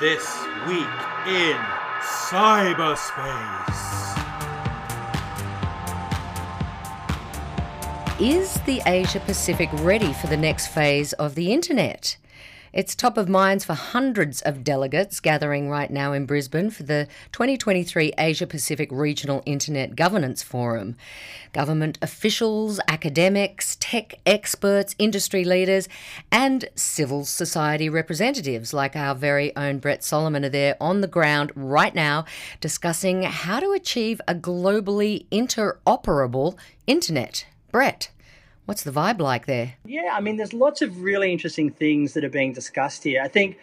This week in cyberspace. Is the Asia Pacific ready for the next phase of the internet? It's top of minds for hundreds of delegates gathering right now in Brisbane for the 2023 Asia Pacific Regional Internet Governance Forum. Government officials, academics, tech experts, industry leaders, and civil society representatives like our very own Brett Solomon are there on the ground right now discussing how to achieve a globally interoperable internet. Brett. What's the vibe like there? Yeah, I mean, there's lots of really interesting things that are being discussed here. I think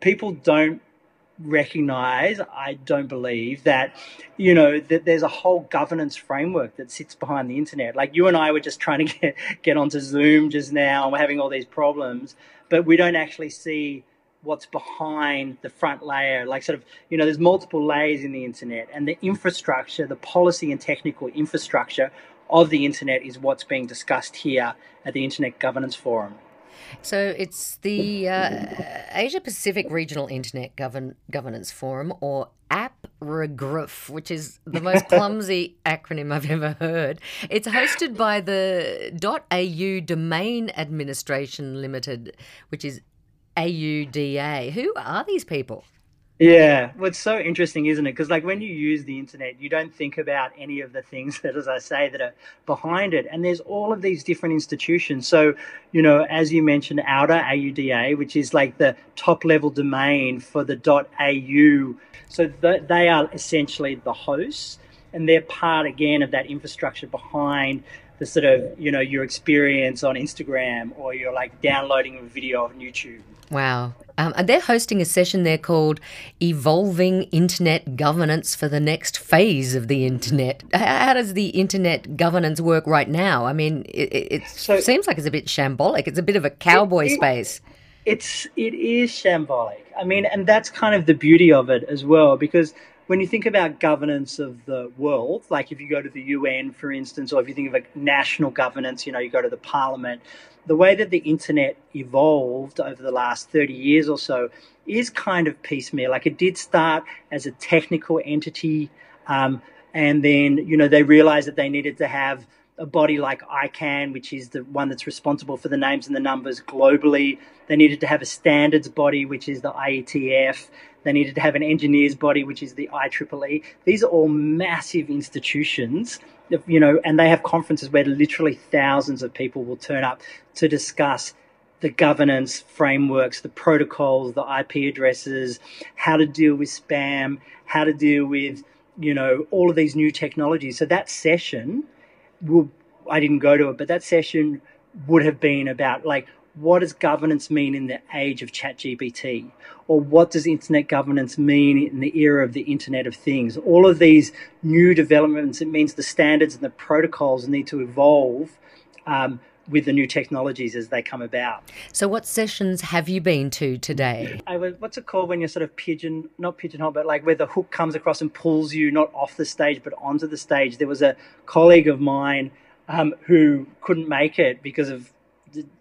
people don't recognize, I don't believe, that, you know, that there's a whole governance framework that sits behind the internet. Like you and I were just trying to get, get onto Zoom just now and we're having all these problems, but we don't actually see what's behind the front layer. Like, sort of, you know, there's multiple layers in the internet, and the infrastructure, the policy and technical infrastructure of the internet is what's being discussed here at the Internet Governance Forum. So it's the uh, Asia Pacific Regional Internet Govern- Governance Forum, or APRIGRF, which is the most clumsy acronym I've ever heard. It's hosted by the .au Domain Administration Limited, which is AUDA. Who are these people? Yeah, what's so interesting, isn't it? Because like when you use the internet, you don't think about any of the things that, as I say, that are behind it. And there's all of these different institutions. So, you know, as you mentioned, AUDA, AUDA, which is like the top level domain for the .au. So th- they are essentially the hosts, and they're part again of that infrastructure behind the sort of you know your experience on Instagram or you're like downloading a video on YouTube. Wow. Um, and they're hosting a session there called Evolving Internet Governance for the Next Phase of the Internet. How does the Internet governance work right now? I mean, it, it so, seems like it's a bit shambolic. It's a bit of a cowboy it, it, space. It's it is shambolic. I mean, and that's kind of the beauty of it as well, because when you think about governance of the world, like if you go to the UN, for instance, or if you think of a national governance, you know, you go to the parliament, the way that the internet evolved over the last 30 years or so is kind of piecemeal. Like it did start as a technical entity, um, and then, you know, they realized that they needed to have a body like ICANN, which is the one that's responsible for the names and the numbers globally. They needed to have a standards body, which is the IETF. They needed to have an engineers body, which is the IEEE. These are all massive institutions, you know, and they have conferences where literally thousands of people will turn up to discuss the governance frameworks, the protocols, the IP addresses, how to deal with spam, how to deal with, you know, all of these new technologies. So that session will, I didn't go to it, but that session would have been about like, what does governance mean in the age of ChatGPT? Or what does internet governance mean in the era of the Internet of Things? All of these new developments, it means the standards and the protocols need to evolve um, with the new technologies as they come about. So, what sessions have you been to today? I was, what's it called when you're sort of pigeon, not pigeonhole, but like where the hook comes across and pulls you not off the stage but onto the stage? There was a colleague of mine um, who couldn't make it because of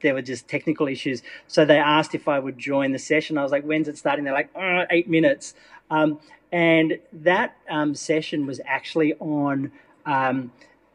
there were just technical issues. So they asked if I would join the session. I was like, when's it starting? They're like, oh, eight minutes. Um, and that um, session was actually on um,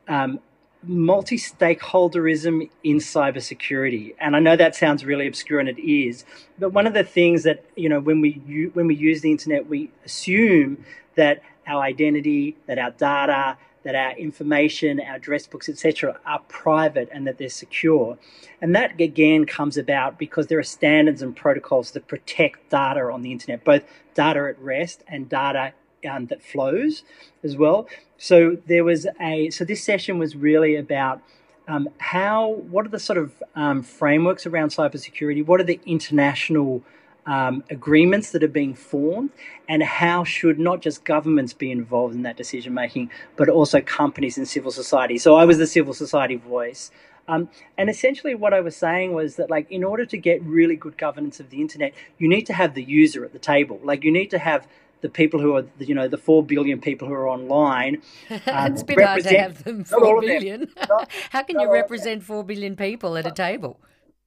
um multi stakeholderism in cybersecurity. And I know that sounds really obscure, and it is. But one of the things that you know when we when we use the internet, we assume that our identity, that our data, that our information, our address books, etc., are private and that they're secure. And that again comes about because there are standards and protocols that protect data on the internet, both data at rest and data um, that flows as well. So there was a so this session was really about um, how what are the sort of um, frameworks around cybersecurity? What are the international um, agreements that are being formed and how should not just governments be involved in that decision making, but also companies and civil society. So I was the civil society voice. Um, and essentially, what I was saying was that, like, in order to get really good governance of the internet, you need to have the user at the table. Like, you need to have the people who are, you know, the four billion people who are online. Um, it's a bit hard to have them four billion. Them. Not, How can you represent four billion people at a table?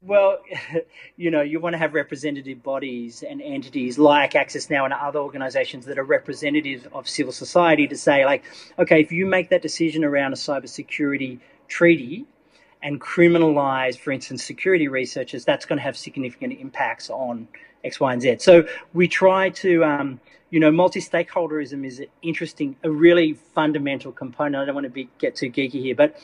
Well, you know, you want to have representative bodies and entities like Access Now and other organizations that are representative of civil society to say, like, okay, if you make that decision around a cybersecurity treaty and criminalize, for instance, security researchers, that's going to have significant impacts on X, Y, and Z. So we try to, um, you know, multi-stakeholderism is interesting, a really fundamental component. I don't want to be, get too geeky here, but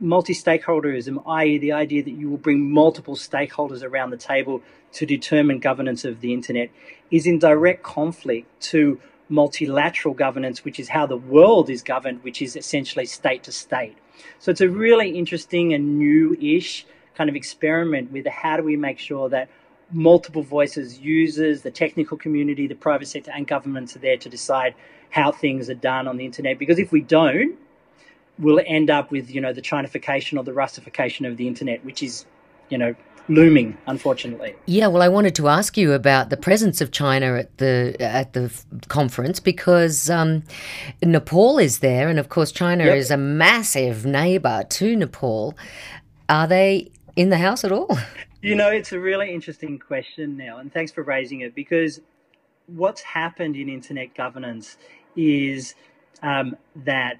multi-stakeholderism, i.e., the idea that you will bring multiple stakeholders around the table to determine governance of the internet, is in direct conflict to multilateral governance, which is how the world is governed, which is essentially state to state. So it's a really interesting and new-ish kind of experiment with how do we make sure that multiple voices, users, the technical community, the private sector, and governments are there to decide how things are done on the internet. Because if we don't, we'll end up with you know the Chinification or the Russification of the internet, which is you know looming, unfortunately. Yeah, well, I wanted to ask you about the presence of China at the at the conference because um, Nepal is there, and of course, China yep. is a massive neighbour to Nepal. Are they in the house at all? You know, it's a really interesting question now, and thanks for raising it because what's happened in internet governance is um, that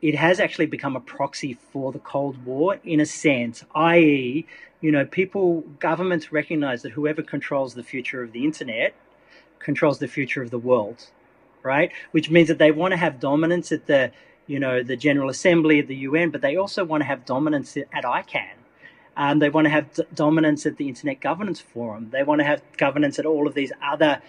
it has actually become a proxy for the Cold War in a sense, i.e., you know, people, governments recognize that whoever controls the future of the internet controls the future of the world, right? Which means that they want to have dominance at the, you know, the General Assembly of the UN, but they also want to have dominance at ICANN. Um, they want to have d- dominance at the Internet Governance Forum. They want to have governance at all of these other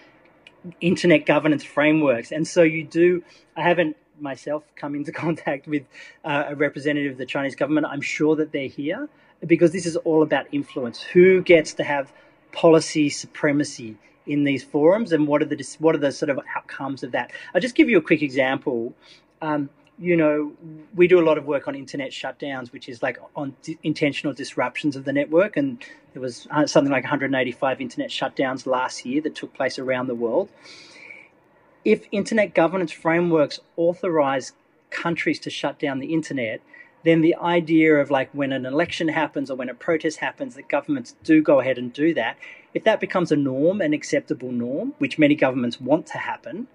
internet governance frameworks. And so you do, I haven't myself come into contact with uh, a representative of the Chinese government. I'm sure that they're here because this is all about influence. Who gets to have policy supremacy in these forums, and what are the what are the sort of outcomes of that? I'll just give you a quick example. Um, you know, we do a lot of work on internet shutdowns, which is like on intentional disruptions of the network. And there was uh, something like 185 internet shutdowns last year that took place around the world. If internet governance frameworks authorize countries to shut down the internet, then the idea of like when an election happens or when a protest happens, that governments do go ahead and do that. If that becomes a norm, an acceptable norm, which many governments want to happen,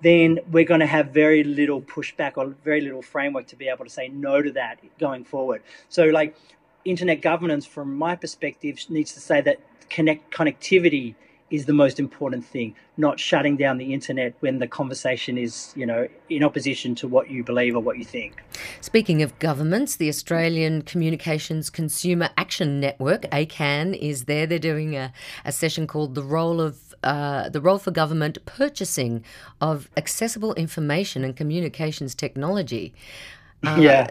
then we're going to have very little pushback or very little framework to be able to say no to that going forward. So, like, internet governance, from my perspective, needs to say that connect connectivity is the most important thing, not shutting down the internet when the conversation is, you know, in opposition to what you believe or what you think. Speaking of governments, the Australian Communications Consumer Action Network, ACCAN, is there. They're doing a, a session called The Role of uh, the role for government purchasing of accessible information and communications technology. Uh, yeah.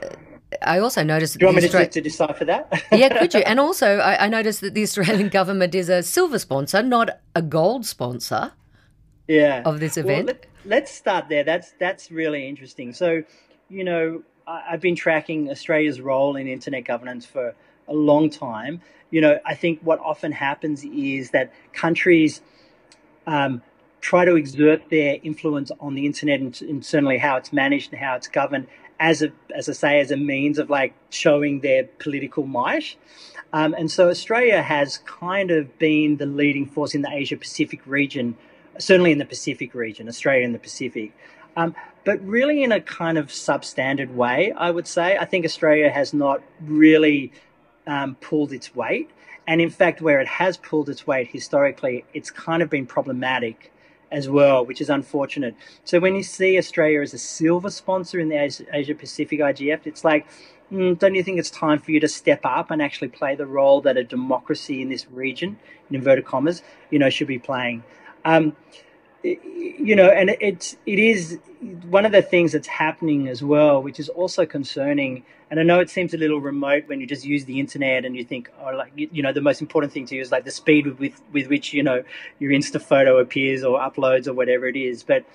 I also noticed. Do you want me Austra- to, decipher that? yeah, could you? And also, I, I, noticed that the Australian government is a silver sponsor, not a gold sponsor. Yeah. Of this event. Well, let, us start there. That's that's really interesting. So, you know, I, I've been tracking Australia's role in internet governance for a long time. You know, I think what often happens is that countries um, try to exert their influence on the internet and, and, certainly how it's managed and how it's governed as a, as I say, as a means of like showing their political might. Um, and so Australia has kind of been the leading force in the Asia Pacific region, certainly in the Pacific region, Australia in the Pacific. Um, but really in a kind of substandard way, I would say. I think Australia has not really um, pulled its weight. And in fact, where it has pulled its weight historically, it's kind of been problematic as well, which is unfortunate. So when you see Australia as a silver sponsor in the Asia Pacific IGF, it's like, mm, don't you think it's time for you to step up and actually play the role that a democracy in this region, in inverted commas, you know, should be playing? Um, you know, and it's it is one of the things that's happening as well, which is also concerning. And I know it seems a little remote when you just use the internet and you think, oh, like you know, the most important thing to you is like the speed with with which you know your Insta photo appears or uploads or whatever it is. But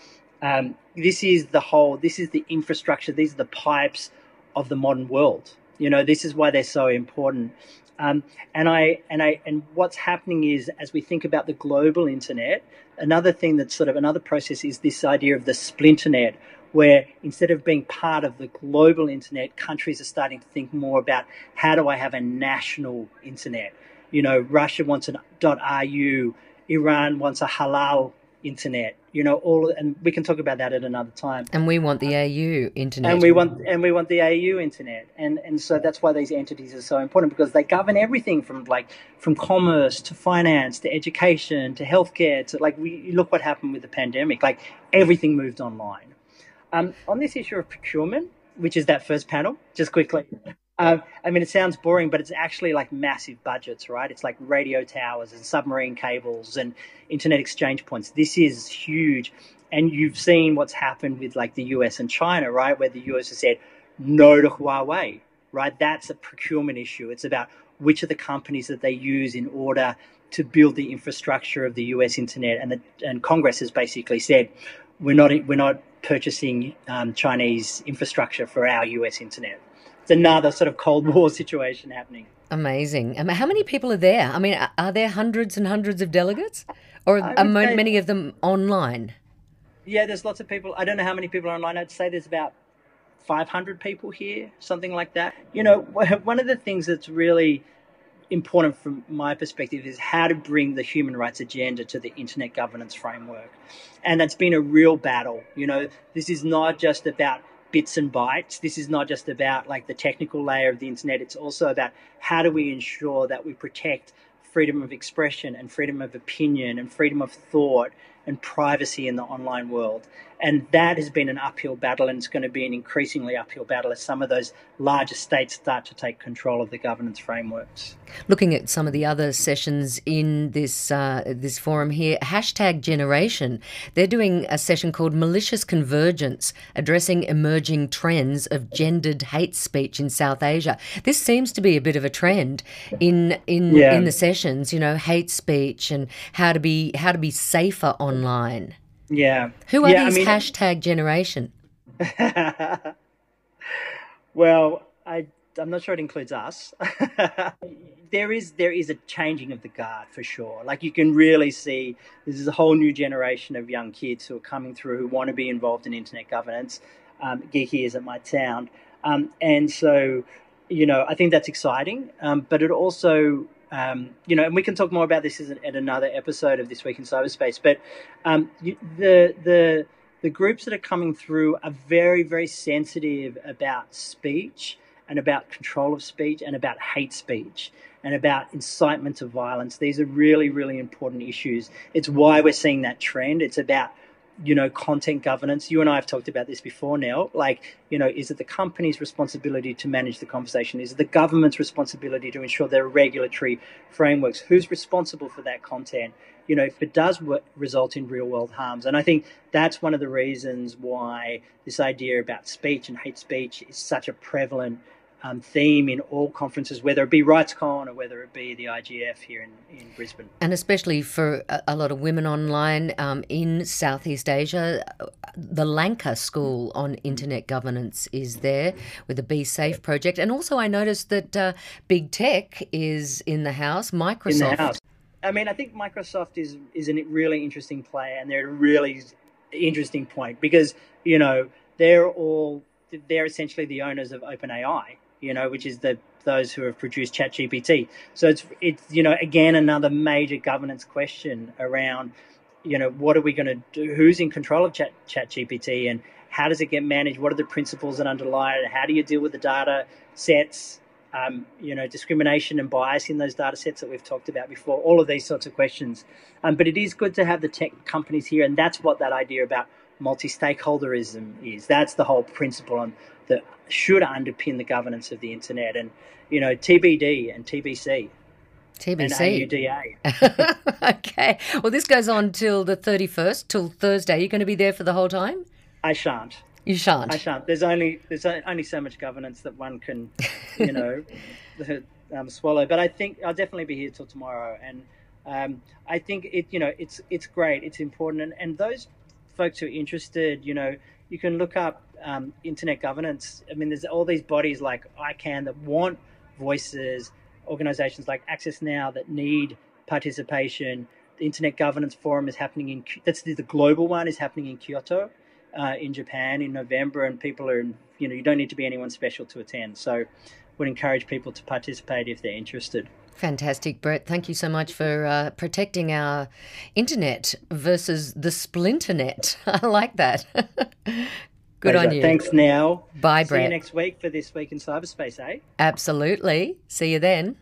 um, this is the whole. This is the infrastructure. These are the pipes of the modern world. You know, this is why they're so important. Um, and I and I and what's happening is as we think about the global internet, another thing that's sort of another process is this idea of the splinternet, where instead of being part of the global internet, countries are starting to think more about how do I have a national internet. You know, Russia wants an .ru, Iran wants a halal internet. You know, all and we can talk about that at another time. And we want the AU internet. And we want and we want the AU internet. And and so that's why these entities are so important because they govern everything from like from commerce to finance to education to healthcare to like we look what happened with the pandemic. Like everything moved online. Um, on this issue of procurement, which is that first panel, just quickly. Uh, I mean, it sounds boring, but it's actually like massive budgets, right? It's like radio towers and submarine cables and internet exchange points. This is huge. And you've seen what's happened with like the US and China, right? Where the US has said no to Huawei, right? That's a procurement issue. It's about which are the companies that they use in order to build the infrastructure of the US internet. And, the, and Congress has basically said, we're not, we're not purchasing um, Chinese infrastructure for our US internet it's another sort of Cold War situation happening. Amazing. Um, how many people are there? I mean, are there hundreds and hundreds of delegates, or are many of them online? Yeah, there's lots of people. I don't know how many people are online. I'd say there's about 500 people here, something like that. You know, one of the things that's really important from my perspective is how to bring the human rights agenda to the internet governance framework. And that's been a real battle. You know, this is not just about bits and bytes. This is not just about like the technical layer of the internet. It's also about how do we ensure that we protect freedom of expression and freedom of opinion and freedom of thought and privacy in the online world. And that has been an uphill battle, and it's going to be an increasingly uphill battle as some of those larger states start to take control of the governance frameworks. Looking at some of the other sessions in this uh, this forum here, hashtag Generation, they're doing a session called Malicious Convergence, addressing emerging trends of gendered hate speech in South Asia. This seems to be a bit of a trend in in yeah. in the sessions. You know, hate speech and how to be how to be safer online. Yeah. Who are yeah, these I mean, hashtag generation? well, I I'm not sure it includes us. there is there is a changing of the guard for sure. Like you can really see this is a whole new generation of young kids who are coming through who want to be involved in internet governance, um, geeky as it might sound. Um, and so, you know, I think that's exciting. Um, but it also um, you know, and we can talk more about this at another episode of this week in cyberspace. But um, the the the groups that are coming through are very very sensitive about speech and about control of speech and about hate speech and about incitement to violence. These are really really important issues. It's why we're seeing that trend. It's about you know, content governance. You and I have talked about this before now. Like, you know, is it the company's responsibility to manage the conversation? Is it the government's responsibility to ensure there are regulatory frameworks? Who's responsible for that content? You know, if it does result in real world harms. And I think that's one of the reasons why this idea about speech and hate speech is such a prevalent um, theme in all conferences, whether it be RightsCon or whether it be the IGF here in, in Brisbane. And especially for a, a lot of women online um, in Southeast Asia, the Lanka School on Internet Governance is there with the Be Safe project. And also, I noticed that uh, Big Tech is in the house, Microsoft. In the house. I mean, I think Microsoft is, is a really interesting player and they're at a really interesting point because, you know, they're all they're essentially the owners of OpenAI, you know, which is the those who have produced ChatGPT. So it's it's you know again another major governance question around you know what are we going to do? Who's in control of Chat ChatGPT and how does it get managed? What are the principles that underlie it? How do you deal with the data sets? Um, you know, discrimination and bias in those data sets that we've talked about before, all of these sorts of questions. Um, but it is good to have the tech companies here, and that's what that idea about multi-stakeholderism is. That's the whole principle on, that should underpin the governance of the internet. And you know, TBD and TBC. TBC. okay. Well, this goes on till the 31st, till Thursday. You're going to be there for the whole time? I shan't. You shan't. I shan't. There's only there's only so much governance that one can, you know, um, swallow. But I think I'll definitely be here till tomorrow, and um, I think it. You know, it's it's great. It's important, and, and those folks who are interested, you know, you can look up um, internet governance. I mean, there's all these bodies like ICANN that want voices, organizations like Access Now that need participation. The Internet Governance Forum is happening in that's the, the global one is happening in Kyoto, uh, in Japan in November, and people are you know you don't need to be anyone special to attend. So, would encourage people to participate if they're interested. Fantastic, Brett. Thank you so much for uh, protecting our internet versus the splinternet. I like that. Good Pleasure. on you. Thanks now. Bye, See Brett. See you next week for This Week in Cyberspace, eh? Absolutely. See you then.